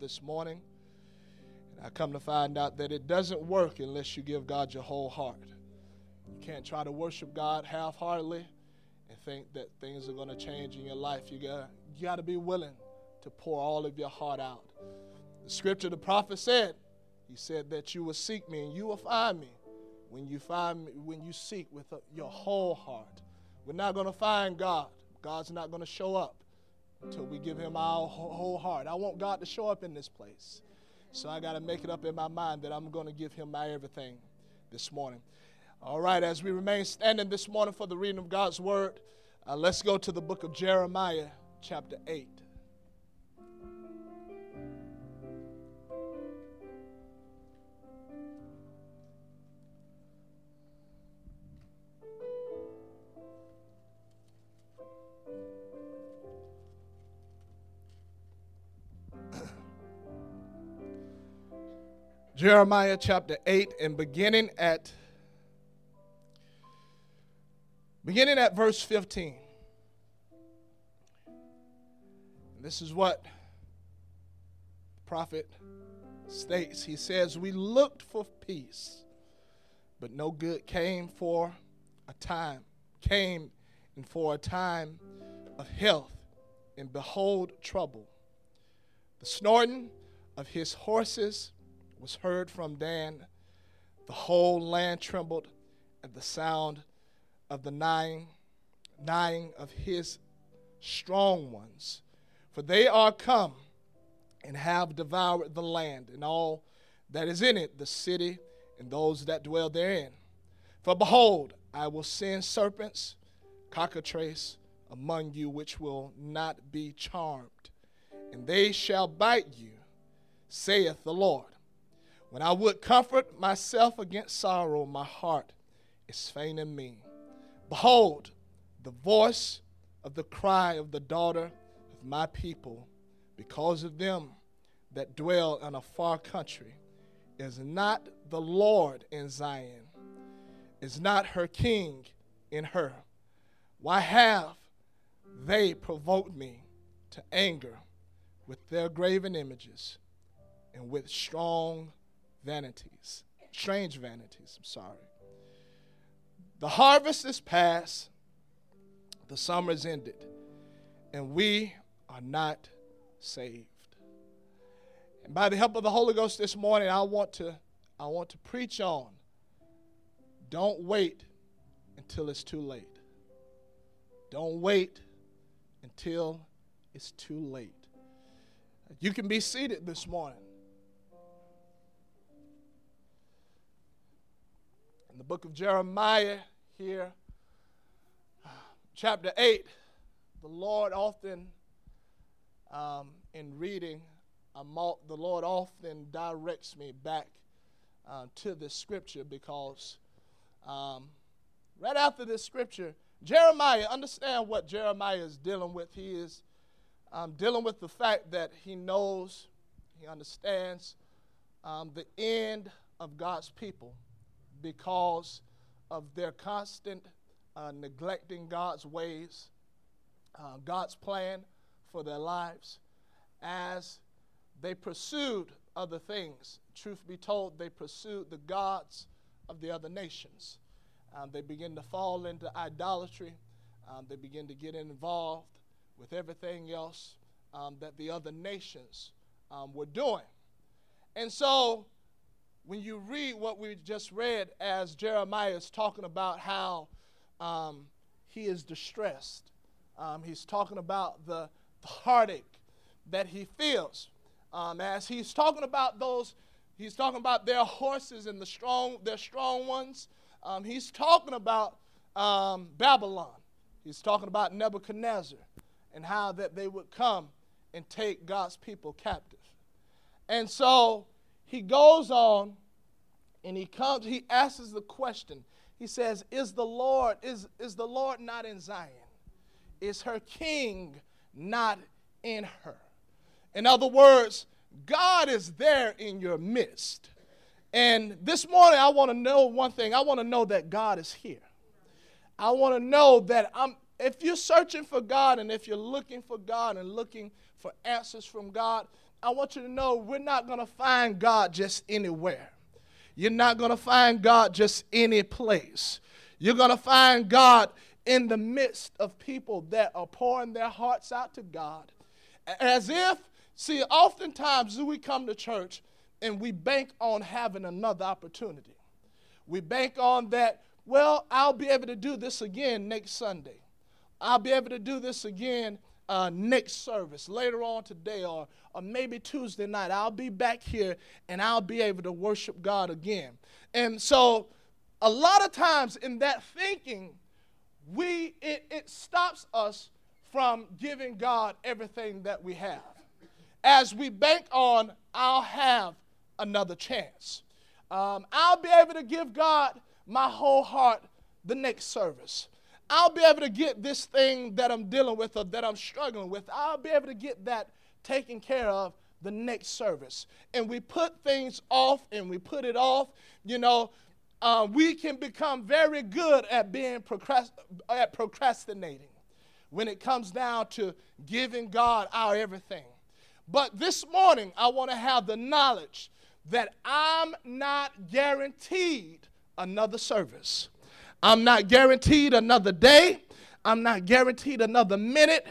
this morning. And I come to find out that it doesn't work unless you give God your whole heart. You can't try to worship God half heartedly and think that things are going to change in your life. You got you got to be willing to pour all of your heart out. The scripture, the prophet said, he said that you will seek me and you will find me when you find me, when you seek with your whole heart. We're not going to find God. God's not going to show up until we give him our whole heart. I want God to show up in this place. So I got to make it up in my mind that I'm going to give him my everything this morning. All right, as we remain standing this morning for the reading of God's word, uh, let's go to the book of Jeremiah, chapter 8. Jeremiah chapter 8 and beginning at beginning at verse 15. This is what the prophet states. He says, We looked for peace, but no good came for a time, came and for a time of health, and behold, trouble. The snorting of his horses was heard from Dan. The whole land trembled at the sound of the nine, nine of his strong ones. For they are come and have devoured the land and all that is in it, the city and those that dwell therein. For behold, I will send serpents, cockatrice, among you, which will not be charmed, and they shall bite you, saith the Lord. When I would comfort myself against sorrow, my heart is faint in me. Behold, the voice of the cry of the daughter of my people, because of them that dwell in a far country, is not the Lord in Zion, is not her king in her. Why have they provoked me to anger with their graven images and with strong vanities, strange vanities, I'm sorry. The harvest is past, the summer is ended, and we are not saved. And by the help of the Holy Ghost this morning, I want to I want to preach on don't wait until it's too late. Don't wait until it's too late. You can be seated this morning. In the book of Jeremiah here, chapter 8, the Lord often, um, in reading, the Lord often directs me back uh, to this scripture because um, right after this scripture, Jeremiah, understand what Jeremiah is dealing with. He is um, dealing with the fact that he knows, he understands um, the end of God's people because of their constant uh, neglecting God's ways, uh, God's plan for their lives, as they pursued other things. Truth be told, they pursued the gods of the other nations. Um, they begin to fall into idolatry. Um, they begin to get involved with everything else um, that the other nations um, were doing. And so when you read what we just read as Jeremiah is talking about how um, he is distressed, um, he's talking about the, the, heartache that he feels. Um, as he's talking about those, he's talking about their horses and the strong, their strong ones. Um, he's talking about um, Babylon. He's talking about Nebuchadnezzar and how that they would come and take God's people captive. And so he goes on and he comes, he asks the question. He says, Is the Lord, is, is the Lord not in Zion? Is her king not in her? In other words, God is there in your midst. And this morning, I want to know one thing. I want to know that God is here. I want to know that I'm, if you're searching for God and if you're looking for God and looking for answers from God, I want you to know we're not going to find God just anywhere. You're not going to find God just any place. You're going to find God in the midst of people that are pouring their hearts out to God. As if, see, oftentimes we come to church and we bank on having another opportunity. We bank on that, well, I'll be able to do this again next Sunday. I'll be able to do this again uh, next service, later on today, or, or maybe Tuesday night. I'll be back here and I'll be able to worship God again. And so, a lot of times in that thinking, we it, it stops us from giving God everything that we have. As we bank on, I'll have another chance. Um, I'll be able to give God my whole heart the next service. I'll be able to get this thing that I'm dealing with or that I'm struggling with. I'll be able to get that taken care of the next service. And we put things off and we put it off. You know, uh, we can become very good at being procrast- at procrastinating when it comes down to giving God our everything. But this morning, I want to have the knowledge that I'm not guaranteed another service. I'm not guaranteed another day. I'm not guaranteed another minute.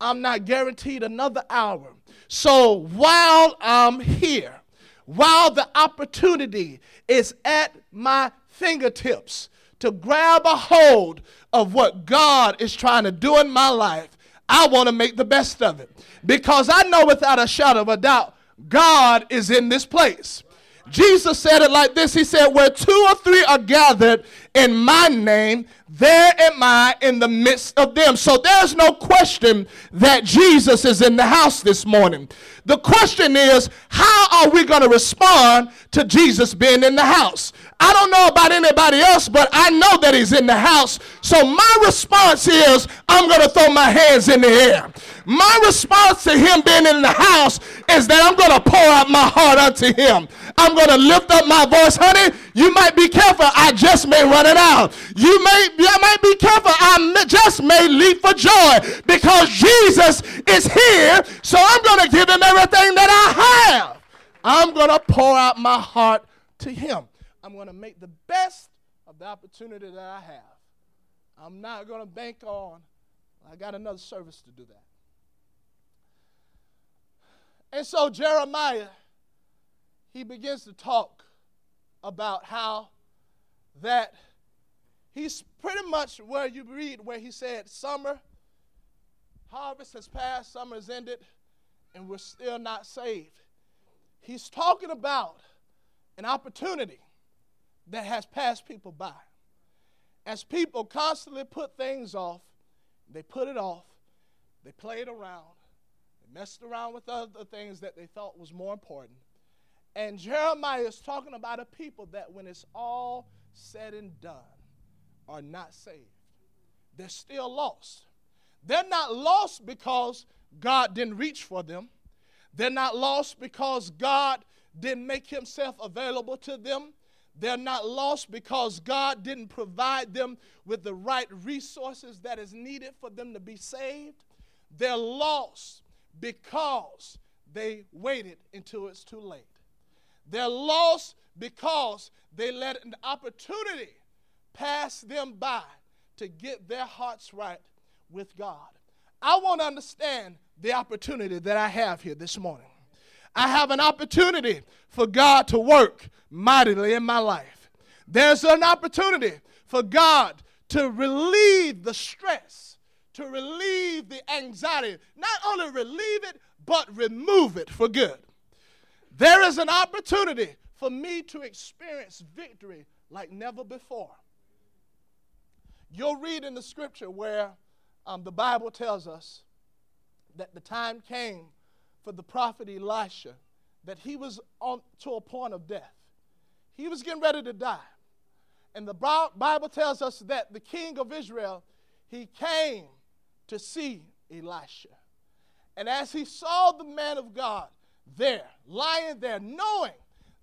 I'm not guaranteed another hour. So while I'm here, while the opportunity is at my fingertips to grab a hold of what God is trying to do in my life, I want to make the best of it. Because I know without a shadow of a doubt, God is in this place. Jesus said it like this He said, Where two or three are gathered in my name, there am I in the midst of them. So there's no question that Jesus is in the house this morning. The question is, how are we going to respond to Jesus being in the house? I don't know about anybody else, but I know that he's in the house. So my response is, I'm going to throw my hands in the air. My response to him being in the house is that I'm going to pour out my heart unto him. I'm going to lift up my voice. Honey, you might be careful. I just may run it out. You may, you might be careful. I just may leap for joy because Jesus is here. So I'm going to give him everything that I have. I'm going to pour out my heart to him. I'm going to make the best of the opportunity that I have. I'm not going to bank on, I got another service to do that. And so Jeremiah, he begins to talk about how that he's pretty much where you read where he said, Summer, harvest has passed, summer has ended, and we're still not saved. He's talking about an opportunity that has passed people by. As people constantly put things off, they put it off, they played around, they messed around with other things that they thought was more important. And Jeremiah is talking about a people that when it's all said and done are not saved. They're still lost. They're not lost because God didn't reach for them. They're not lost because God didn't make himself available to them. They're not lost because God didn't provide them with the right resources that is needed for them to be saved. They're lost because they waited until it's too late. They're lost because they let an opportunity pass them by to get their hearts right with God. I want to understand the opportunity that I have here this morning. I have an opportunity for God to work mightily in my life. There's an opportunity for God to relieve the stress, to relieve the anxiety, not only relieve it, but remove it for good. There is an opportunity for me to experience victory like never before. You'll read in the scripture where um, the Bible tells us that the time came for the prophet Elisha that he was on to a point of death. He was getting ready to die. And the Bible tells us that the king of Israel, he came to see Elisha. And as he saw the man of God there, lying there, knowing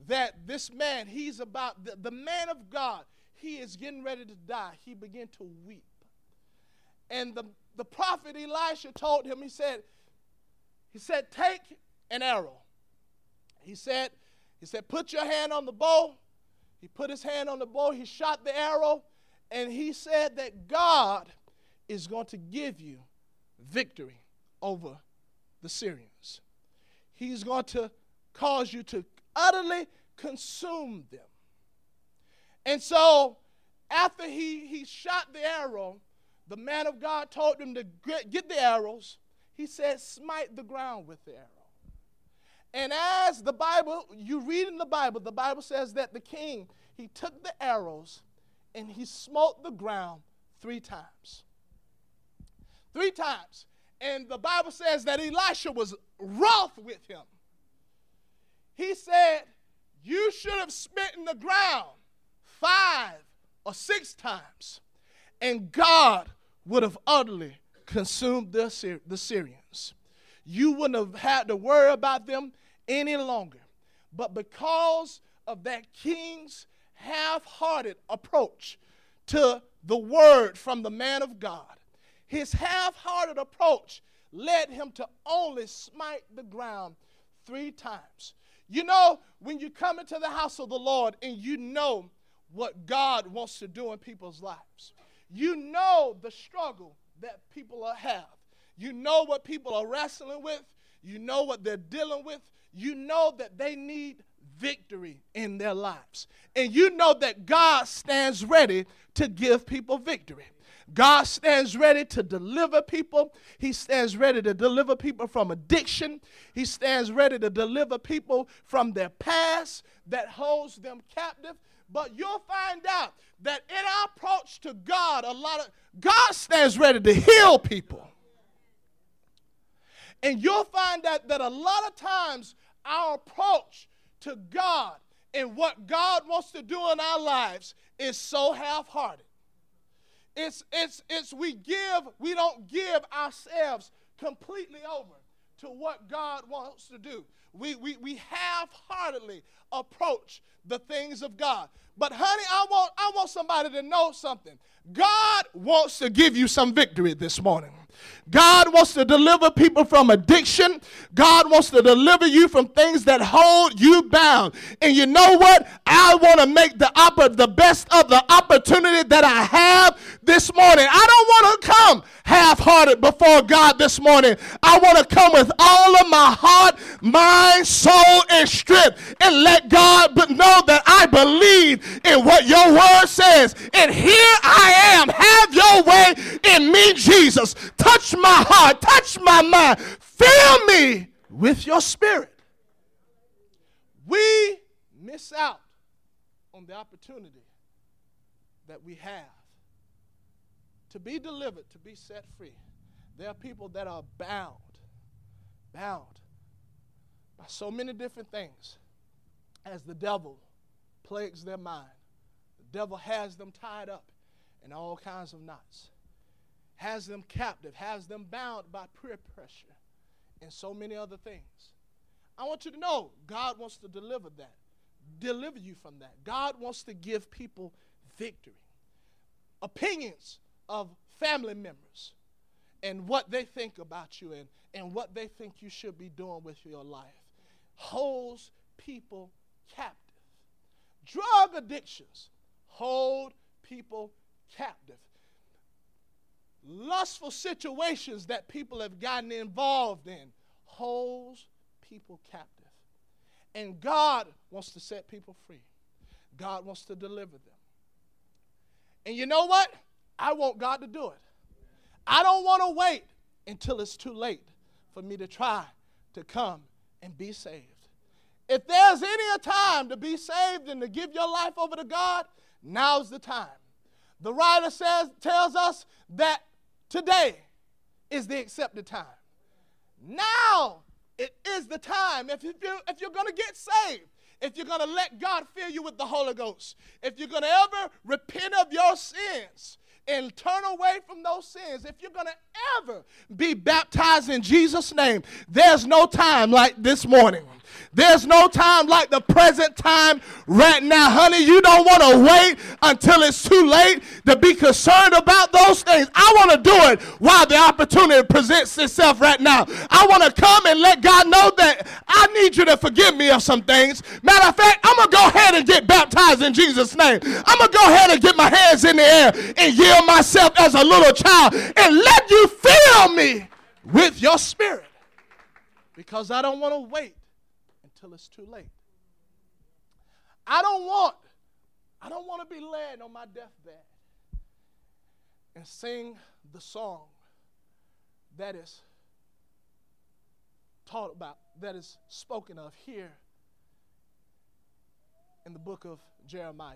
that this man, he's about, the, the man of God, he is getting ready to die, he began to weep. And the, the prophet Elisha told him, he said, he said, take an arrow. he said, he said, put your hand on the bow. He put his hand on the bow, he shot the arrow, and he said that God is going to give you victory over the Syrians. He's going to cause you to utterly consume them. And so, after he, he shot the arrow, the man of God told him to get the arrows. He said, Smite the ground with the arrow. And as the Bible, you read in the Bible, the Bible says that the king, he took the arrows and he smote the ground three times. Three times. And the Bible says that Elisha was wroth with him. He said, You should have smitten the ground five or six times, and God would have utterly consumed the, the Syrians. You wouldn't have had to worry about them any longer. But because of that king's half hearted approach to the word from the man of God, his half hearted approach led him to only smite the ground three times. You know, when you come into the house of the Lord and you know what God wants to do in people's lives, you know the struggle that people have. You know what people are wrestling with. You know what they're dealing with you know that they need victory in their lives. And you know that God stands ready to give people victory. God stands ready to deliver people. He stands ready to deliver people from addiction. He stands ready to deliver people from their past that holds them captive. But you'll find out that in our approach to God, a lot of God stands ready to heal people. And you'll find out that a lot of times our approach to God and what God wants to do in our lives is so half-hearted. It's, it's, it's we give, we don't give ourselves completely over to what God wants to do. We, we, we half-heartedly approach the things of God. But honey, I want, I want somebody to know something. God wants to give you some victory this morning. God wants to deliver people from addiction. God wants to deliver you from things that hold you bound. And you know what? I want to make the oppor- the best of the opportunity that I have this morning. I don't want to come half-hearted before God this morning. I want to come with all of my heart, mind, soul, and strength and let God know that I believe in what your word says. And here I am. Have your way in me, Jesus. Touch my heart, touch my mind. Fill me with your spirit. We miss out on the opportunity that we have to be delivered, to be set free. There are people that are bound, bound by so many different things as the devil plagues their mind. The devil has them tied up in all kinds of knots has them captive, has them bound by peer pressure, and so many other things. I want you to know God wants to deliver that, deliver you from that. God wants to give people victory. Opinions of family members and what they think about you and, and what they think you should be doing with your life holds people captive. Drug addictions hold people captive lustful situations that people have gotten involved in holds people captive. And God wants to set people free. God wants to deliver them. And you know what? I want God to do it. I don't want to wait until it's too late for me to try to come and be saved. If there's any time to be saved and to give your life over to God, now's the time. The writer says, tells us that Today is the accepted time. Now it is the time. If, you, if you're going to get saved, if you're going to let God fill you with the Holy Ghost, if you're going to ever repent of your sins, and turn away from those sins, if you're going to ever be baptized in Jesus' name, there's no time like this morning. There's no time like the present time right now. Honey, you don't want to wait until it's too late to be concerned about those things. I want to do it while the opportunity presents itself right now. I want to come and let God know that I need you to forgive me of some things. Matter of fact, I'm going to go ahead and get baptized in Jesus' name. I'm going to go ahead and get my hands in the air and yield myself as a little child and let you fill me with your spirit. Because I don't want to wait until it's too late. I don't want, I don't want to be laying on my deathbed and sing the song that is taught about, that is spoken of here in the book of Jeremiah,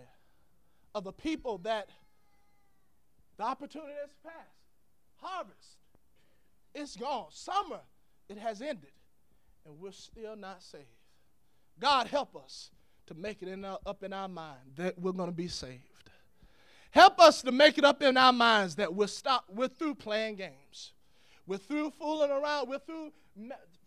of the people that the opportunity has passed. Harvest, it's gone. Summer, it has ended, and we're still not saved. God help us to make it in our, up in our mind that we're going to be saved. Help us to make it up in our minds that we're stop, we're through playing games. We're through fooling around. We're through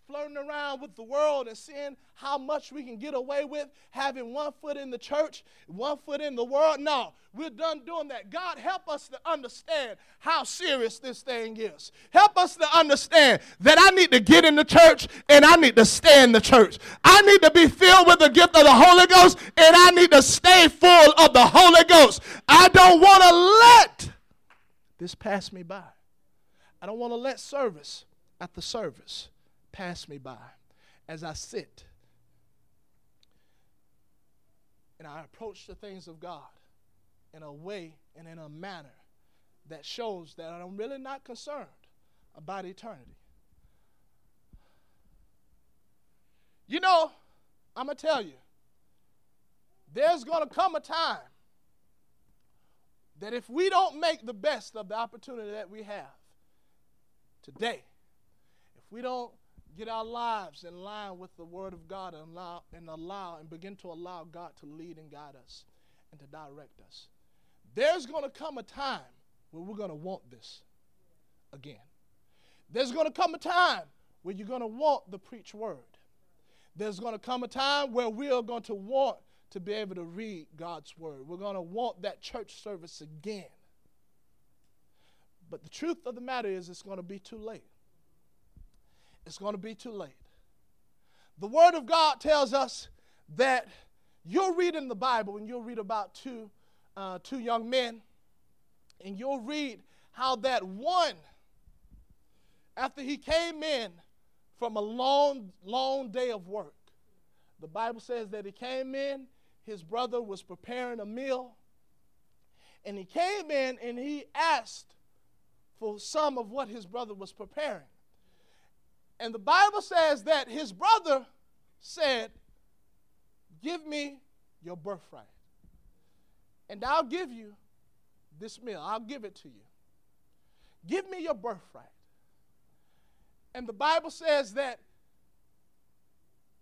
flirting around with the world and seeing how much we can get away with having one foot in the church, one foot in the world. No, we're done doing that. God, help us to understand how serious this thing is. Help us to understand that I need to get in the church and I need to stay in the church. I need to be filled with the gift of the Holy Ghost and I need to stay full of the Holy Ghost. I don't want to let this pass me by. I don't want to let service at the service pass me by as I sit and I approach the things of God in a way and in a manner that shows that I'm really not concerned about eternity. You know, I'm going to tell you, there's going to come a time that if we don't make the best of the opportunity that we have today, if we don't get our lives in line with the Word of God and allow, and allow and begin to allow God to lead and guide us and to direct us. There's going to come a time where we're going to want this again. There's going to come a time where you're going to want the preach word. There's going to come a time where we are going to want to be able to read God's word. We're going to want that church service again. But the truth of the matter is, it's going to be too late it's going to be too late. The Word of God tells us that you'll read in the Bible and you'll read about two, uh, two young men, and you'll read how that one, after he came in from a long, long day of work, the Bible says that he came in, his brother was preparing a meal, and he came in and he asked for some of what his brother was preparing. And the Bible says that his brother said, Give me your birthright. And I'll give you this meal. I'll give it to you. Give me your birthright. And the Bible says that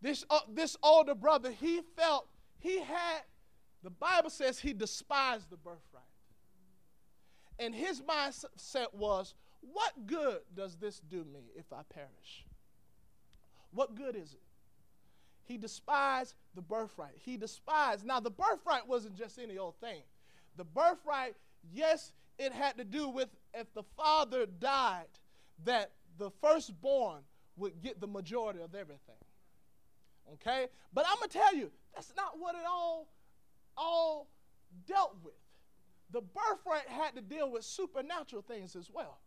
this, uh, this older brother, he felt he had, the Bible says he despised the birthright. And his mindset was, what good does this do me if I perish? What good is it? He despised the birthright. He despised. Now, the birthright wasn't just any old thing. The birthright, yes, it had to do with if the father died, that the firstborn would get the majority of everything. Okay? But I'm going to tell you, that's not what it all, all dealt with. The birthright had to deal with supernatural things as well.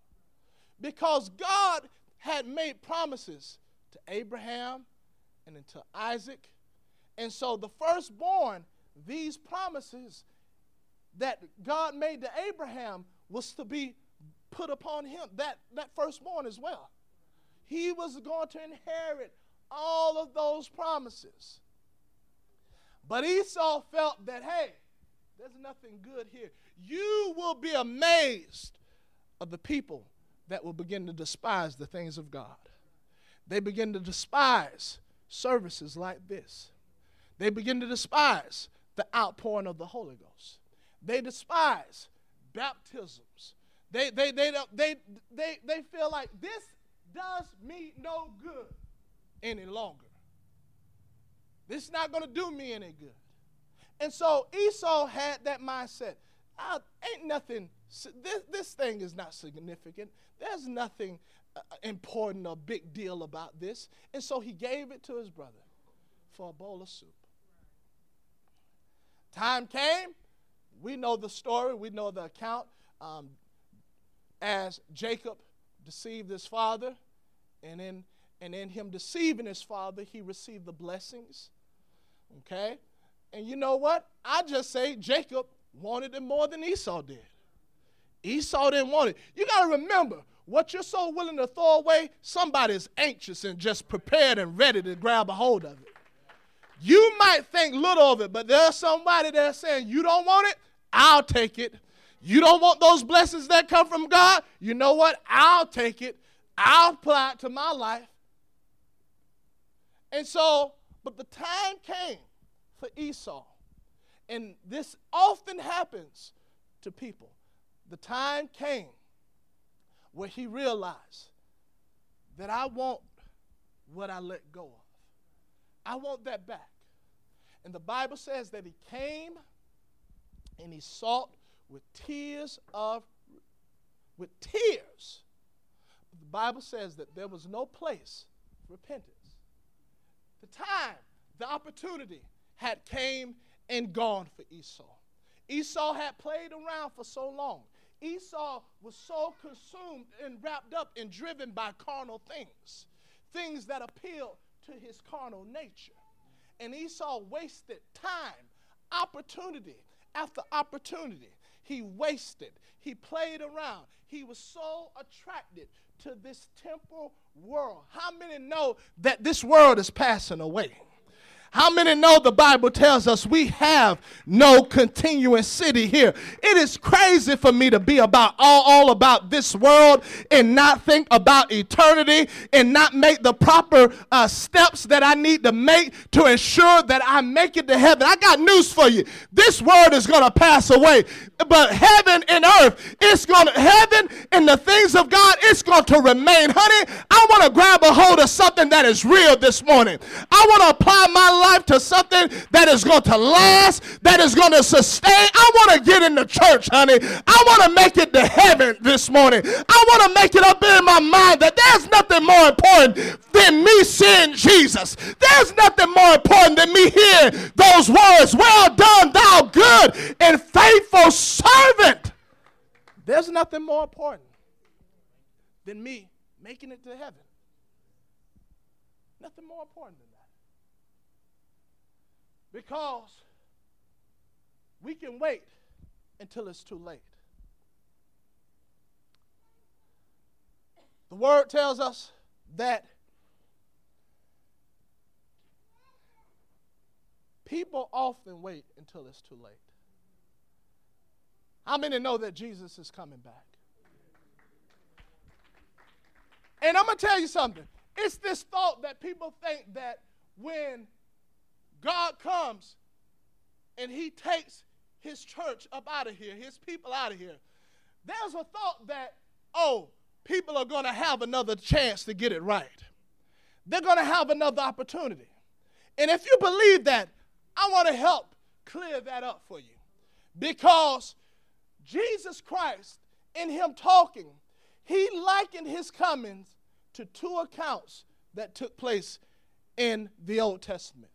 Because God had made promises to Abraham and then to Isaac. And so the firstborn, these promises that God made to Abraham was to be put upon him, that, that firstborn as well. He was going to inherit all of those promises. But Esau felt that, hey, there's nothing good here. You will be amazed of the people that will begin to despise the things of God. They begin to despise services like this. They begin to despise the outpouring of the Holy Ghost. They despise baptisms. They, they, they, they, they, they feel like this does me no good any longer. This is not going to do me any good. And so Esau had that mindset. Uh, ain't nothing, this, this thing is not significant. There's nothing important or big deal about this. And so he gave it to his brother for a bowl of soup. Time came. We know the story, we know the account. Um, as Jacob deceived his father, and in, and in him deceiving his father, he received the blessings. Okay? And you know what? I just say Jacob wanted it more than Esau did. Esau didn't want it. You got to remember, what you're so willing to throw away, somebody's anxious and just prepared and ready to grab a hold of it. You might think little of it, but there's somebody that's saying, You don't want it? I'll take it. You don't want those blessings that come from God? You know what? I'll take it. I'll apply it to my life. And so, but the time came for Esau. And this often happens to people. The time came where he realized that I want what I let go of. I want that back. And the Bible says that he came and he sought with tears of with tears. The Bible says that there was no place for repentance. The time, the opportunity had came and gone for Esau. Esau had played around for so long. Esau was so consumed and wrapped up and driven by carnal things, things that appeal to his carnal nature. And Esau wasted time, opportunity after opportunity. He wasted, he played around. He was so attracted to this temporal world. How many know that this world is passing away? How many know the Bible tells us we have no continuing city here? It is crazy for me to be about all, all about this world and not think about eternity and not make the proper uh, steps that I need to make to ensure that I make it to heaven. I got news for you. This world is going to pass away, but heaven and earth, it's going to, heaven and the things of God, it's going to remain. Honey, I want to grab a hold of something that is real this morning. I want to apply my life to something that is going to last, that is going to sustain. I want to get in the church, honey. I want to make it to heaven this morning. I want to make it up in my mind that there's nothing more important than me seeing Jesus. There's nothing more important than me hearing those words, well done, thou good and faithful servant. There's nothing more important than me making it to heaven. Nothing more important than that. Because we can wait until it's too late. The word tells us that people often wait until it's too late. How many know that Jesus is coming back? And I'm going to tell you something. It's this thought that people think that when God comes and he takes his church up out of here, his people out of here. There's a thought that, oh, people are going to have another chance to get it right. They're going to have another opportunity. And if you believe that, I want to help clear that up for you. Because Jesus Christ, in him talking, he likened his comings to two accounts that took place in the Old Testament.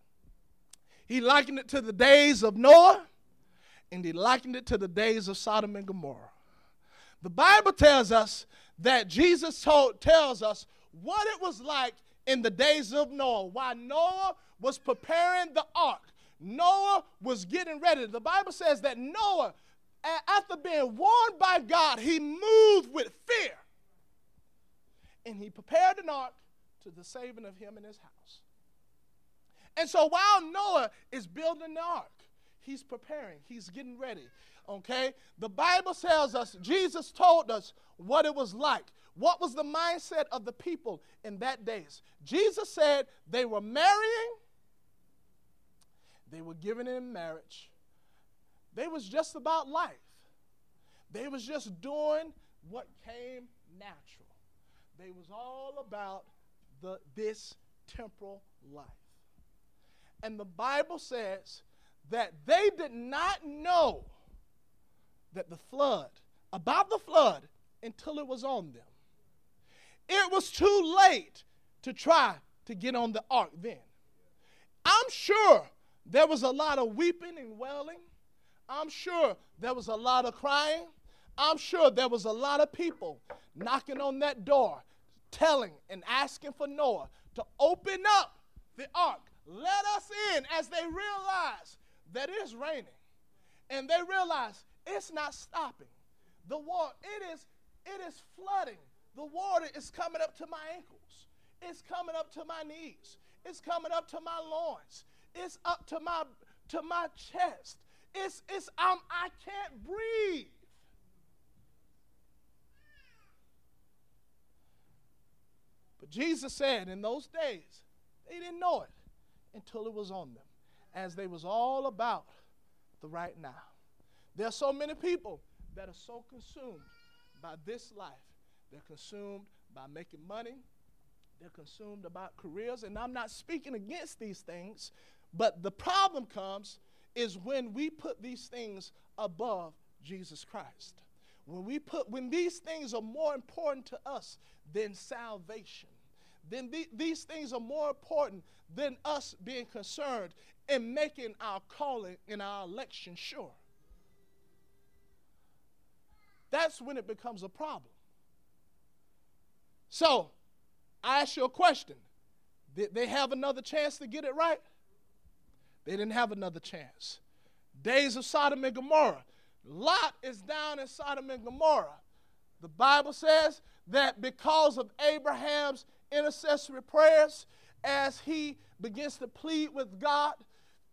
He likened it to the days of Noah, and he likened it to the days of Sodom and Gomorrah. The Bible tells us that Jesus told, tells us what it was like in the days of Noah, while Noah was preparing the ark. Noah was getting ready. The Bible says that Noah, after being warned by God, he moved with fear. And he prepared an ark to the saving of him and his house. And so while Noah is building the ark, he's preparing, he's getting ready. Okay? The Bible tells us, Jesus told us what it was like. What was the mindset of the people in that days? Jesus said they were marrying, they were giving in marriage. They was just about life. They was just doing what came natural. They was all about the this temporal life. And the Bible says that they did not know that the flood, about the flood, until it was on them. It was too late to try to get on the ark then. I'm sure there was a lot of weeping and wailing. I'm sure there was a lot of crying. I'm sure there was a lot of people knocking on that door, telling and asking for Noah to open up the ark. Let us in as they realize that it's raining. And they realize it's not stopping. The water, it is, it is flooding. The water is coming up to my ankles. It's coming up to my knees. It's coming up to my loins. It's up to my to my chest. It's it's I'm I can't breathe. But Jesus said in those days, they didn't know it until it was on them, as they was all about the right now. There are so many people that are so consumed by this life. They're consumed by making money. They're consumed about careers. And I'm not speaking against these things, but the problem comes is when we put these things above Jesus Christ. When we put when these things are more important to us than salvation, then the, these things are more important than us being concerned in making our calling and our election sure. That's when it becomes a problem. So, I ask you a question. Did they have another chance to get it right? They didn't have another chance. Days of Sodom and Gomorrah. Lot is down in Sodom and Gomorrah. The Bible says that because of Abraham's intercessory prayers, as he begins to plead with God,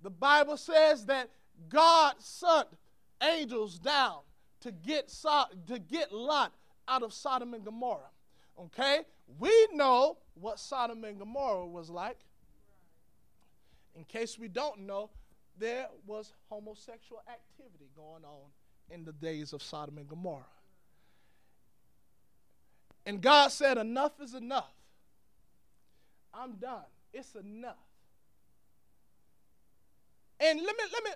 the Bible says that God sent angels down to get, to get Lot out of Sodom and Gomorrah. Okay? We know what Sodom and Gomorrah was like. In case we don't know, there was homosexual activity going on in the days of Sodom and Gomorrah. And God said, Enough is enough. I'm done. It's enough. And let me let me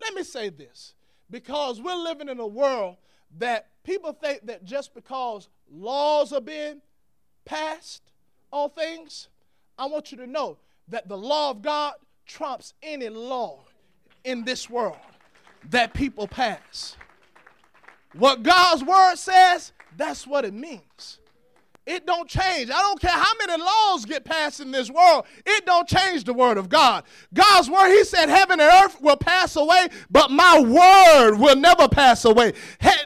let me say this because we're living in a world that people think that just because laws are being passed on things, I want you to know that the law of God trumps any law in this world that people pass. What God's word says, that's what it means. It don't change. I don't care how many laws get passed in this world. It don't change the word of God. God's word, he said heaven and earth will pass away, but my word will never pass away.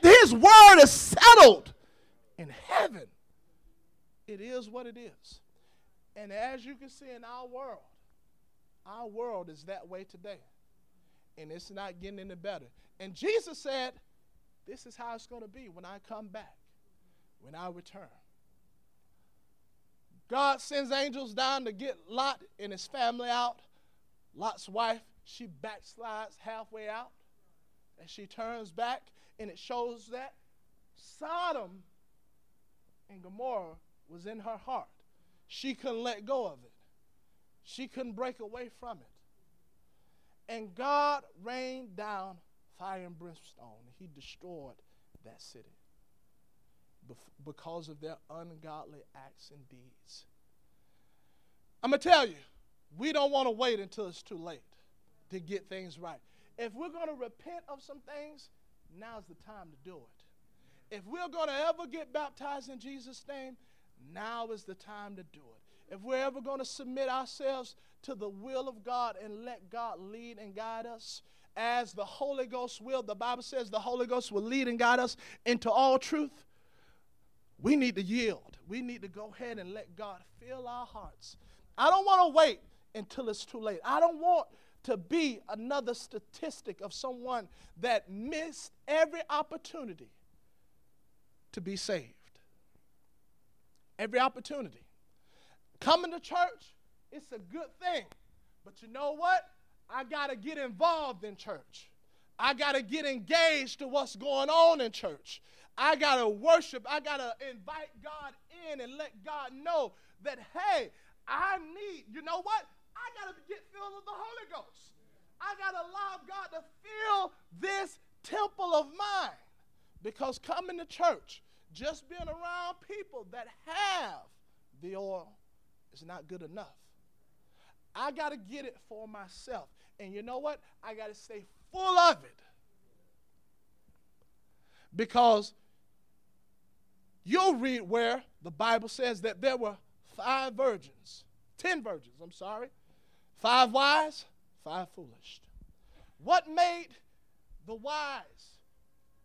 His word is settled in heaven. It is what it is. And as you can see in our world, our world is that way today. And it's not getting any better. And Jesus said, This is how it's going to be when I come back, when I return. God sends angels down to get Lot and his family out. Lot's wife, she backslides halfway out. And she turns back, and it shows that Sodom and Gomorrah was in her heart. She couldn't let go of it, she couldn't break away from it. And God rained down fire and brimstone. He destroyed that city because of their ungodly acts and deeds. I'm going to tell you, we don't want to wait until it's too late to get things right. If we're going to repent of some things, now's the time to do it. If we're going to ever get baptized in Jesus' name, now is the time to do it. If we're ever going to submit ourselves to the will of God and let God lead and guide us, as the Holy Ghost will, the Bible says the Holy Ghost will lead and guide us into all truth. We need to yield. We need to go ahead and let God fill our hearts. I don't want to wait until it's too late. I don't want to be another statistic of someone that missed every opportunity to be saved. Every opportunity. Coming to church, it's a good thing. But you know what? I got to get involved in church. I got to get engaged to what's going on in church. I got to worship. I got to invite God in and let God know that, hey, I need, you know what? I got to get filled with the Holy Ghost. I got to allow God to fill this temple of mine. Because coming to church, just being around people that have the oil is not good enough. I got to get it for myself. And you know what? I got to stay full of it. Because you'll read where the Bible says that there were five virgins, ten virgins, I'm sorry, five wise, five foolish. What made the wise?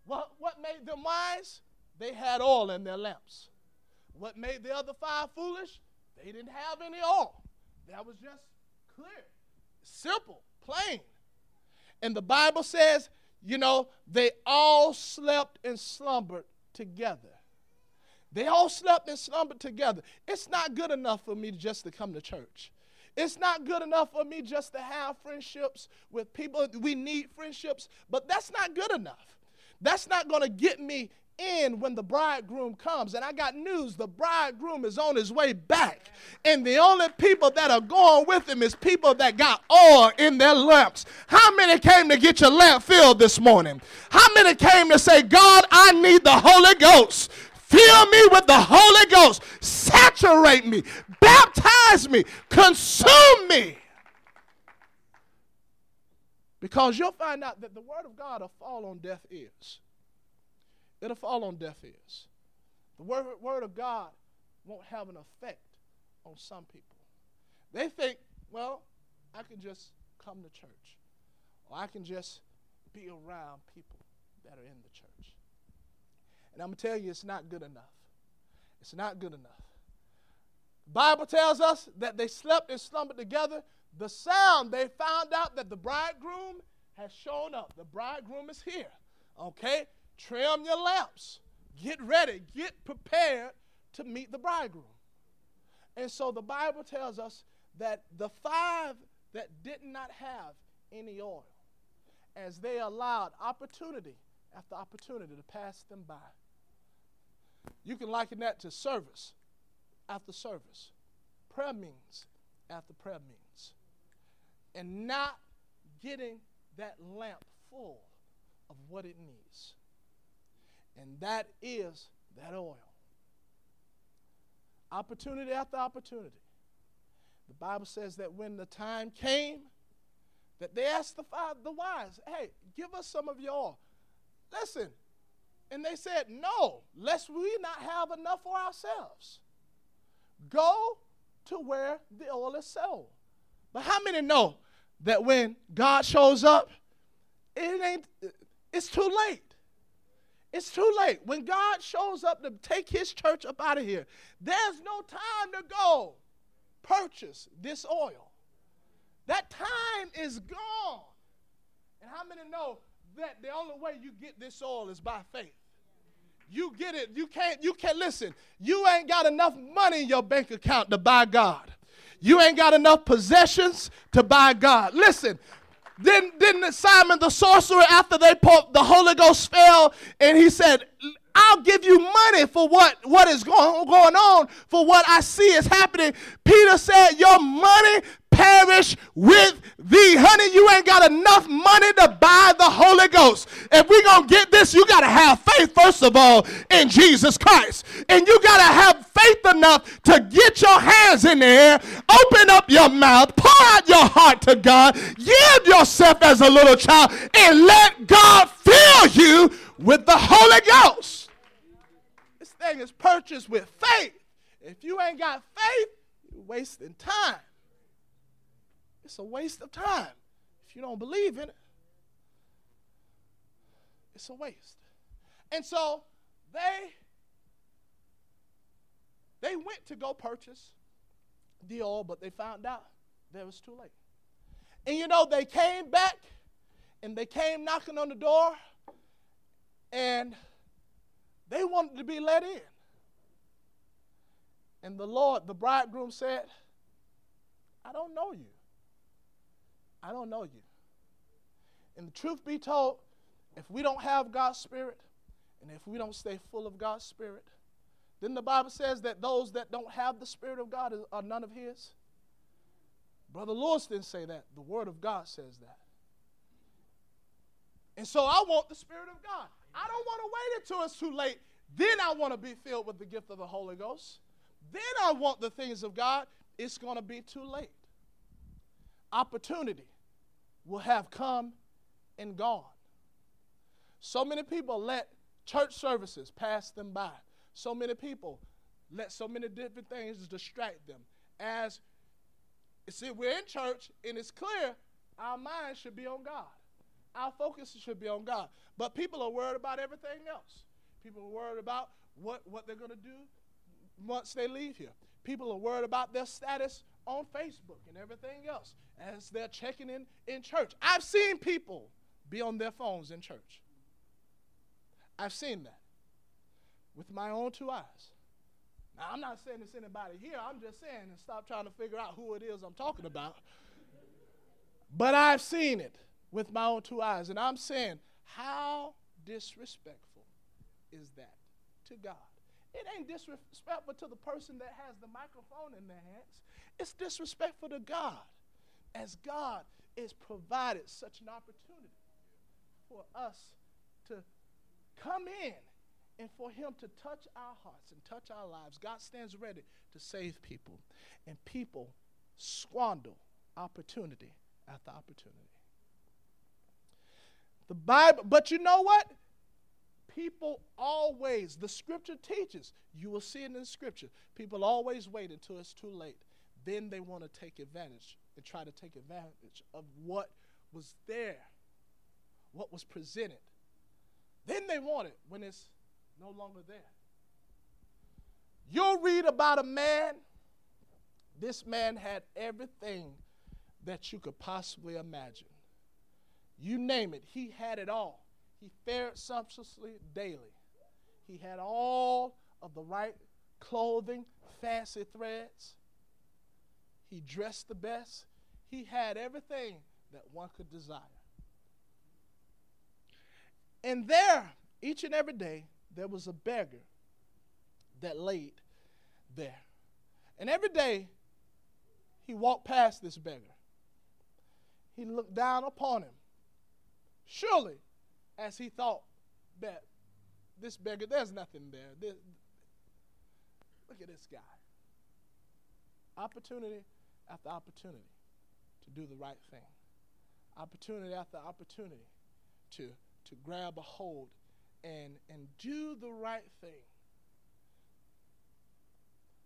What, what made them wise? They had oil in their lamps. What made the other five foolish? They didn't have any oil. That was just clear, simple, plain. And the Bible says, you know, they all slept and slumbered together. They all slept and slumbered together. It's not good enough for me just to come to church. It's not good enough for me just to have friendships with people. We need friendships, but that's not good enough. That's not going to get me in when the bridegroom comes. And I got news the bridegroom is on his way back. And the only people that are going with him is people that got oil in their lamps. How many came to get your lamp filled this morning? How many came to say, God, I need the Holy Ghost? Fill me with the Holy Ghost. Saturate me. Baptize me. Consume me. Because you'll find out that the Word of God will fall on deaf ears. It'll fall on deaf ears. The Word, word of God won't have an effect on some people. They think, well, I can just come to church, or I can just be around people that are in the church. And I'm going to tell you, it's not good enough. It's not good enough. The Bible tells us that they slept and slumbered together. The sound, they found out that the bridegroom has shown up. The bridegroom is here. Okay? Trim your lamps. Get ready. Get prepared to meet the bridegroom. And so the Bible tells us that the five that did not have any oil, as they allowed opportunity after opportunity to pass them by. You can liken that to service after service, prayer meetings after prayer meetings, and not getting that lamp full of what it needs. And that is that oil. Opportunity after opportunity. The Bible says that when the time came, that they asked the, five, the wise, hey, give us some of your oil. Listen, and they said, No, lest we not have enough for ourselves. Go to where the oil is sold. But how many know that when God shows up, it ain't it's too late. It's too late. When God shows up to take his church up out of here, there's no time to go purchase this oil. That time is gone. And how many know that the only way you get this oil is by faith? You get it. You can't, you can't listen. You ain't got enough money in your bank account to buy God. You ain't got enough possessions to buy God. Listen, then didn't Simon the sorcerer, after they put the Holy Ghost fell, and he said, I'll give you money for what, what is going, going on, for what I see is happening. Peter said, Your money perish with thee. Honey, you ain't got enough money to buy the Holy Ghost. If we're going to get this, you got to have faith, first of all, in Jesus Christ. And you got to have faith enough to get your hands in the air, open up your mouth, pour out your heart to God, yield yourself as a little child, and let God fill you with the Holy Ghost. This thing is purchased with faith. If you ain't got faith, you're wasting time. It's a waste of time if you don't believe in it. It's a waste. And so they they went to go purchase the oil, but they found out that it was too late. And you know, they came back and they came knocking on the door and they wanted to be let in. And the Lord, the bridegroom said, I don't know you. I don't know you. And the truth be told, if we don't have God's Spirit, and if we don't stay full of God's Spirit, then the Bible says that those that don't have the Spirit of God are none of His. Brother Lewis didn't say that. The Word of God says that. And so I want the Spirit of God. I don't want to wait until it's too late. Then I want to be filled with the gift of the Holy Ghost. Then I want the things of God. It's going to be too late. Opportunity will have come and gone. So many people let church services pass them by. So many people let so many different things distract them. As see, we're in church and it's clear our mind should be on God. Our focus should be on God. But people are worried about everything else. People are worried about what, what they're going to do once they leave here. People are worried about their status on Facebook and everything else as they're checking in in church. I've seen people be on their phones in church. I've seen that with my own two eyes. Now, I'm not saying it's anybody here. I'm just saying and stop trying to figure out who it is I'm talking about. But I've seen it with my own two eyes. And I'm saying, how disrespectful is that to God? It ain't disrespectful to the person that has the microphone in their hands. It's disrespectful to God, as God is provided such an opportunity for us to come in and for Him to touch our hearts and touch our lives. God stands ready to save people, and people squander opportunity after opportunity. The Bible, but you know what? People always, the scripture teaches, you will see it in the scripture, people always wait until it's too late. Then they want to take advantage and try to take advantage of what was there, what was presented. Then they want it when it's no longer there. You'll read about a man, this man had everything that you could possibly imagine. You name it, he had it all. He fared sumptuously daily. He had all of the right clothing, fancy threads. He dressed the best. He had everything that one could desire. And there, each and every day, there was a beggar that laid there. And every day, he walked past this beggar. He looked down upon him Surely, as he thought that this beggar, there's nothing there. This, look at this guy. Opportunity after opportunity to do the right thing. Opportunity after opportunity to, to grab a hold and, and do the right thing.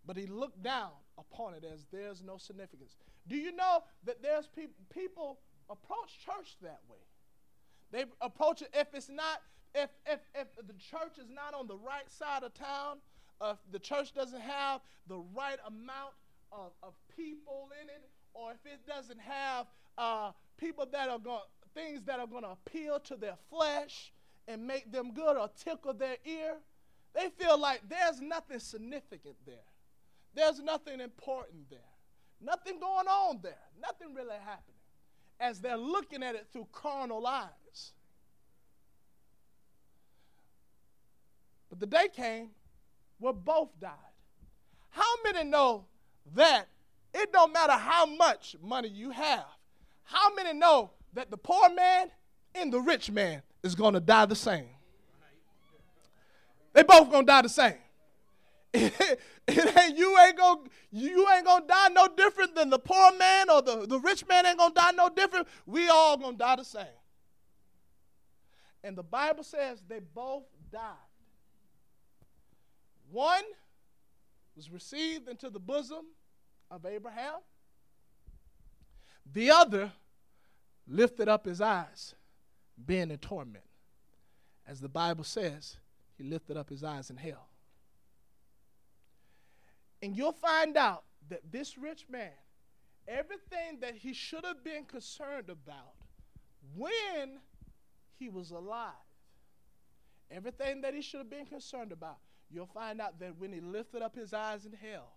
But he looked down upon it as there's no significance. Do you know that there's pe- people approach church that way? They approach it if it's not, if, if, if the church is not on the right side of town, if the church doesn't have the right amount of, of people in it, or if it doesn't have uh, people that are going, things that are going to appeal to their flesh and make them good or tickle their ear, they feel like there's nothing significant there. There's nothing important there. Nothing going on there. Nothing really happening as they're looking at it through carnal eyes. But the day came where both died. How many know that it don't matter how much money you have? How many know that the poor man and the rich man is going to die the same? They both going to die the same. It, it ain't you ain't gonna you ain't gonna die no different than the poor man or the, the rich man ain't gonna die no different. We all gonna die the same. And the Bible says they both died. One was received into the bosom of Abraham. The other lifted up his eyes, being in torment. As the Bible says, he lifted up his eyes in hell. And you'll find out that this rich man, everything that he should have been concerned about when he was alive, everything that he should have been concerned about, you'll find out that when he lifted up his eyes in hell,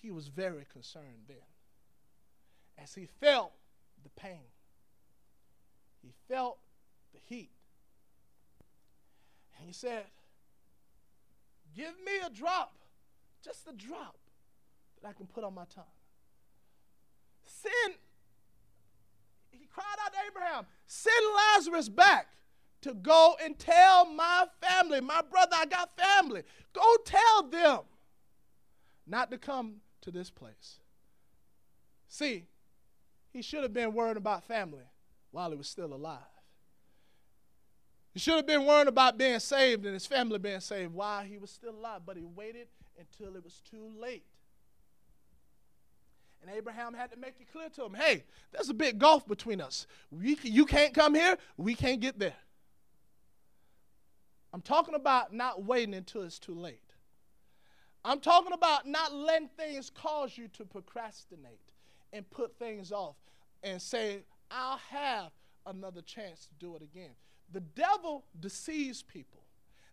he was very concerned then. As he felt the pain, he felt the heat. And he said, Give me a drop, just a drop that I can put on my tongue. Send, he cried out to Abraham, send Lazarus back to go and tell my family, my brother, I got family. Go tell them not to come to this place. See, he should have been worried about family while he was still alive. He should have been worried about being saved and his family being saved while he was still alive, but he waited until it was too late. And Abraham had to make it clear to him hey, there's a big gulf between us. We, you can't come here, we can't get there. I'm talking about not waiting until it's too late. I'm talking about not letting things cause you to procrastinate and put things off and say, I'll have another chance to do it again. The devil deceives people.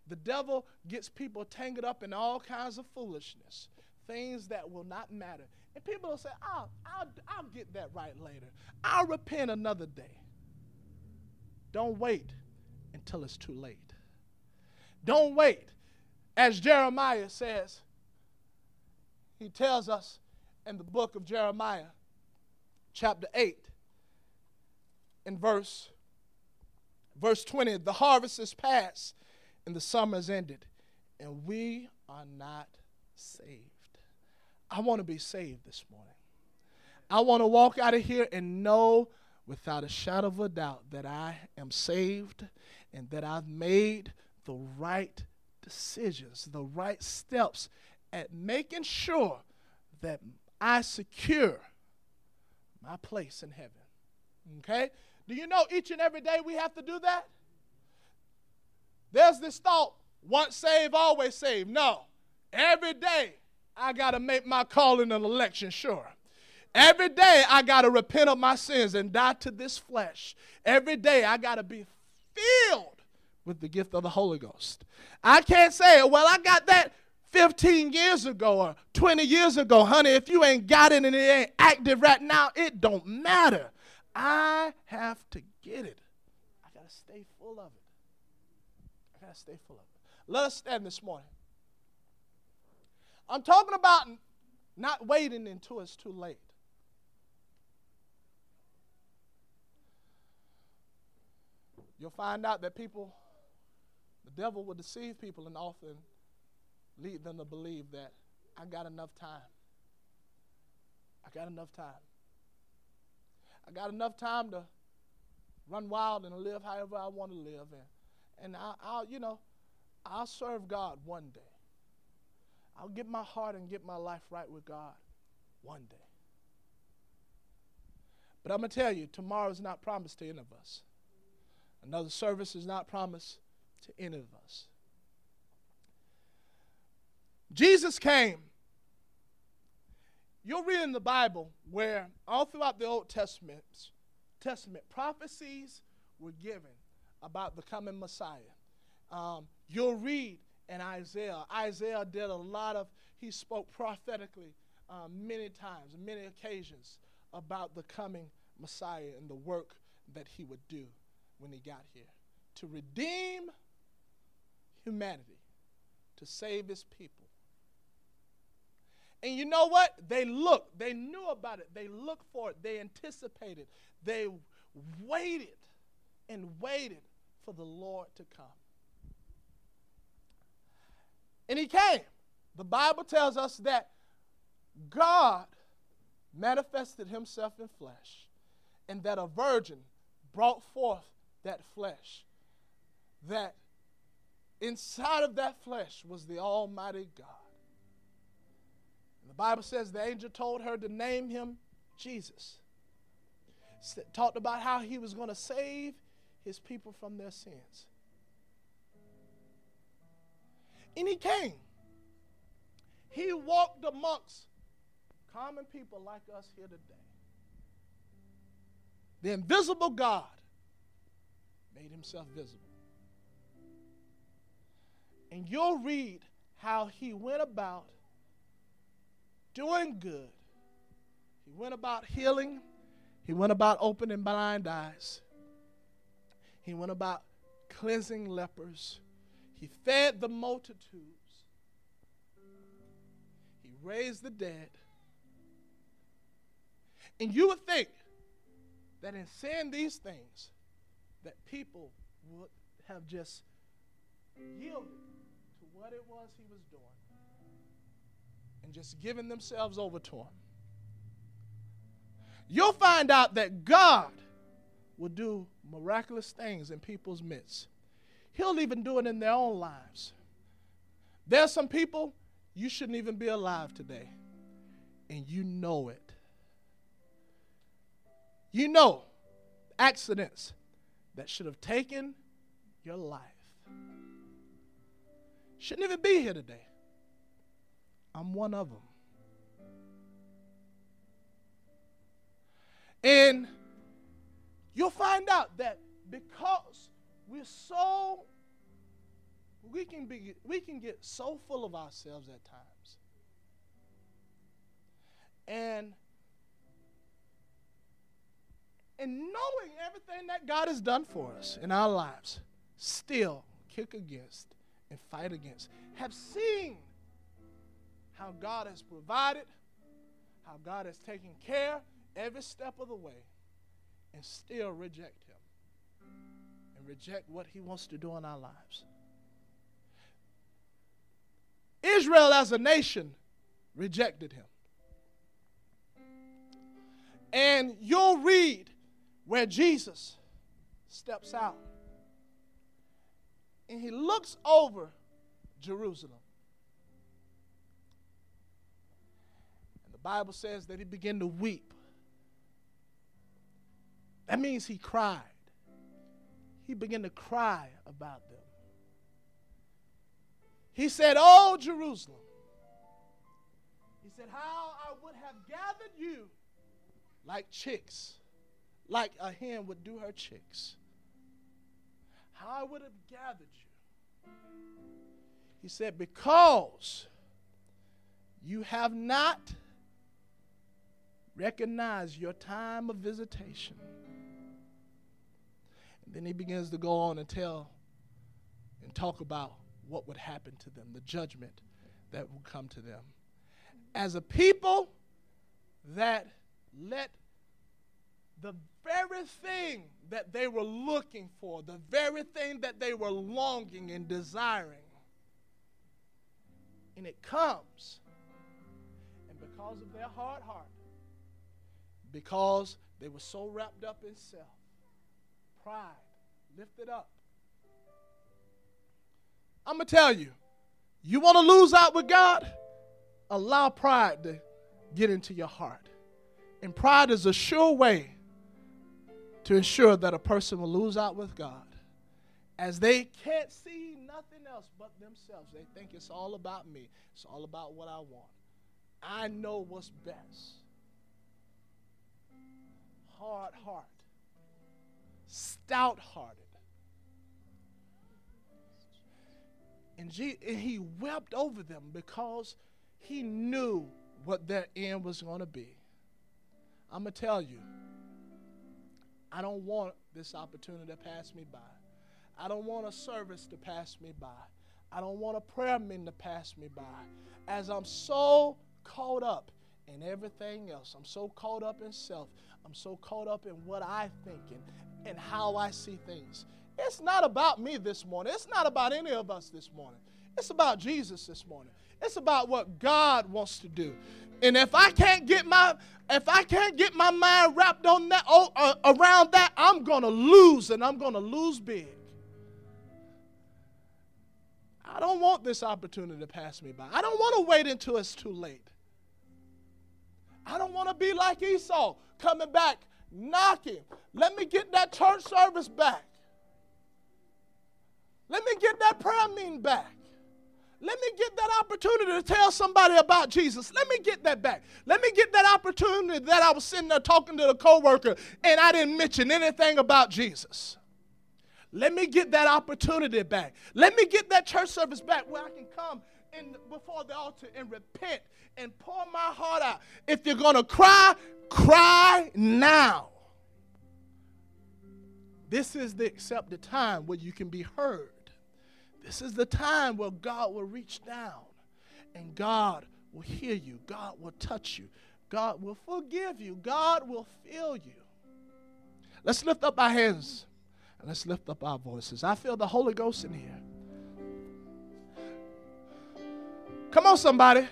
The devil gets people tangled up in all kinds of foolishness, things that will not matter. And people will say, I'll, I'll, I'll get that right later. I'll repent another day. Don't wait until it's too late. Don't wait. As Jeremiah says, he tells us in the book of Jeremiah, chapter 8, in verse verse 20, the harvest is past and the summer is ended, and we are not saved. I want to be saved this morning. I want to walk out of here and know without a shadow of a doubt that I am saved and that I've made the right decisions, the right steps at making sure that I secure my place in heaven. Okay? Do you know each and every day we have to do that? There's this thought once saved, always saved. No. Every day I got to make my calling and election sure. Every day I got to repent of my sins and die to this flesh. Every day I got to be filled with the gift of the Holy Ghost. I can't say, well, I got that 15 years ago or 20 years ago. Honey, if you ain't got it and it ain't active right now, it don't matter. I have to get it. I got to stay full of it. I got to stay full of it. Let us stand this morning. I'm talking about not waiting until it's too late. You'll find out that people, the devil will deceive people and often lead them to believe that I got enough time. I got enough time. I got enough time to run wild and live however I want to live. And, and I, I'll, you know, I'll serve God one day. I'll get my heart and get my life right with God one day. But I'm going to tell you, tomorrow is not promised to any of us. Another service is not promised to any of us. Jesus came You'll read in the Bible where all throughout the Old Testament, Testament prophecies were given about the coming Messiah. Um, you'll read in Isaiah. Isaiah did a lot of, he spoke prophetically um, many times, many occasions about the coming Messiah and the work that he would do when he got here to redeem humanity, to save his people and you know what? They looked, they knew about it, they looked for it, they anticipated, they waited and waited for the Lord to come. And he came. The Bible tells us that God manifested himself in flesh and that a virgin brought forth that flesh. That inside of that flesh was the Almighty God. The Bible says the angel told her to name him Jesus. Talked about how he was going to save his people from their sins. And he came. He walked amongst common people like us here today. The invisible God made himself visible. And you'll read how he went about doing good. He went about healing, he went about opening blind eyes, He went about cleansing lepers. He fed the multitudes. He raised the dead. And you would think that in saying these things, that people would have just yielded what it was he was doing and just giving themselves over to him. You'll find out that God will do miraculous things in people's midst. He'll even do it in their own lives. There are some people you shouldn't even be alive today, and you know it. You know accidents that should have taken your life. Shouldn't even be here today. I'm one of them. And you'll find out that because we're so we can be we can get so full of ourselves at times. And and knowing everything that God has done for us in our lives, still kick against and fight against. Have seen how God has provided, how God has taken care every step of the way, and still reject Him and reject what He wants to do in our lives. Israel as a nation rejected Him. And you'll read where Jesus steps out and he looks over Jerusalem. And the Bible says that he began to weep. That means he cried. He began to cry about them. He said, Oh, Jerusalem. He said, How I would have gathered you like chicks like a hen would do her chicks. I would have gathered you. He said, Because you have not recognized your time of visitation. And then he begins to go on and tell and talk about what would happen to them, the judgment that will come to them. As a people that let the very thing that they were looking for, the very thing that they were longing and desiring. And it comes. And because of their hard heart, because they were so wrapped up in self, pride lifted up. I'm going to tell you, you want to lose out with God? Allow pride to get into your heart. And pride is a sure way to ensure that a person will lose out with God as they can't see nothing else but themselves. They think it's all about me, it's all about what I want. I know what's best. Hard heart, stout hearted. And, G- and he wept over them because he knew what their end was going to be. I'm going to tell you I don't want this opportunity to pass me by. I don't want a service to pass me by. I don't want a prayer meeting to pass me by. As I'm so caught up in everything else, I'm so caught up in self, I'm so caught up in what I think and, and how I see things. It's not about me this morning. It's not about any of us this morning. It's about Jesus this morning. It's about what God wants to do. And if I can't get my if I can't get my mind wrapped on that oh, uh, around that, I'm going to lose and I'm going to lose big. I don't want this opportunity to pass me by. I don't want to wait until it's too late. I don't want to be like Esau coming back knocking. Let me get that church service back. Let me get that prayer meeting back. Let me get that opportunity to tell somebody about Jesus. Let me get that back. Let me get that opportunity that I was sitting there talking to the coworker and I didn't mention anything about Jesus. Let me get that opportunity back. Let me get that church service back where I can come in before the altar and repent and pour my heart out. If you're going to cry, cry now. This is the accepted time where you can be heard. This is the time where God will reach down and God will hear you. God will touch you. God will forgive you. God will fill you. Let's lift up our hands and let's lift up our voices. I feel the Holy Ghost in here. Come on, somebody.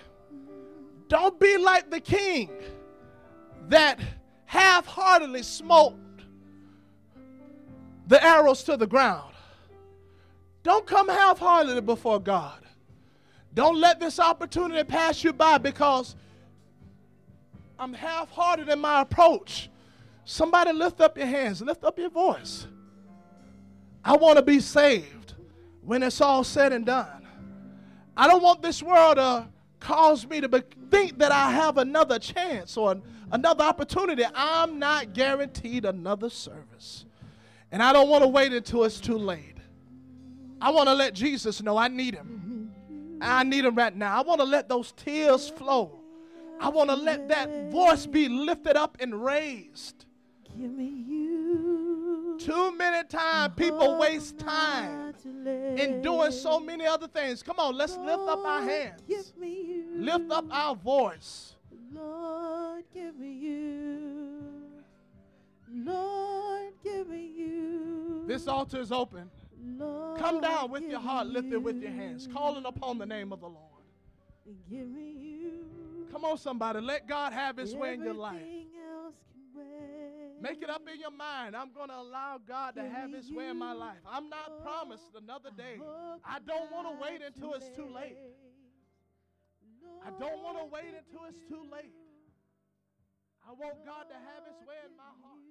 Don't be like the king that half heartedly smote the arrows to the ground. Don't come half heartedly before God. Don't let this opportunity pass you by because I'm half hearted in my approach. Somebody lift up your hands, lift up your voice. I want to be saved when it's all said and done. I don't want this world to cause me to be, think that I have another chance or an, another opportunity. I'm not guaranteed another service. And I don't want to wait until it's too late. I want to let Jesus know I need him. I need him right now. I want to let those tears flow. I want to let that voice be lifted up and raised. Give me you. Too many times people waste time in doing so many other things. Come on, let's lift up our hands. Give me you. Lift up our voice. Lord, give me you. Lord, give me you. This altar is open. Lord, Come down with your heart lifted with your hands, calling upon the name of the Lord. Give me you. Come on, somebody. Let God have his way in your life. Else can wait. Make it up in your mind. I'm going to allow God to have his way in my life. I'm not Oh, promised another day. I don't want to wait until it's too late. I don't want to wait until it's too late. I want God to have his way in my heart.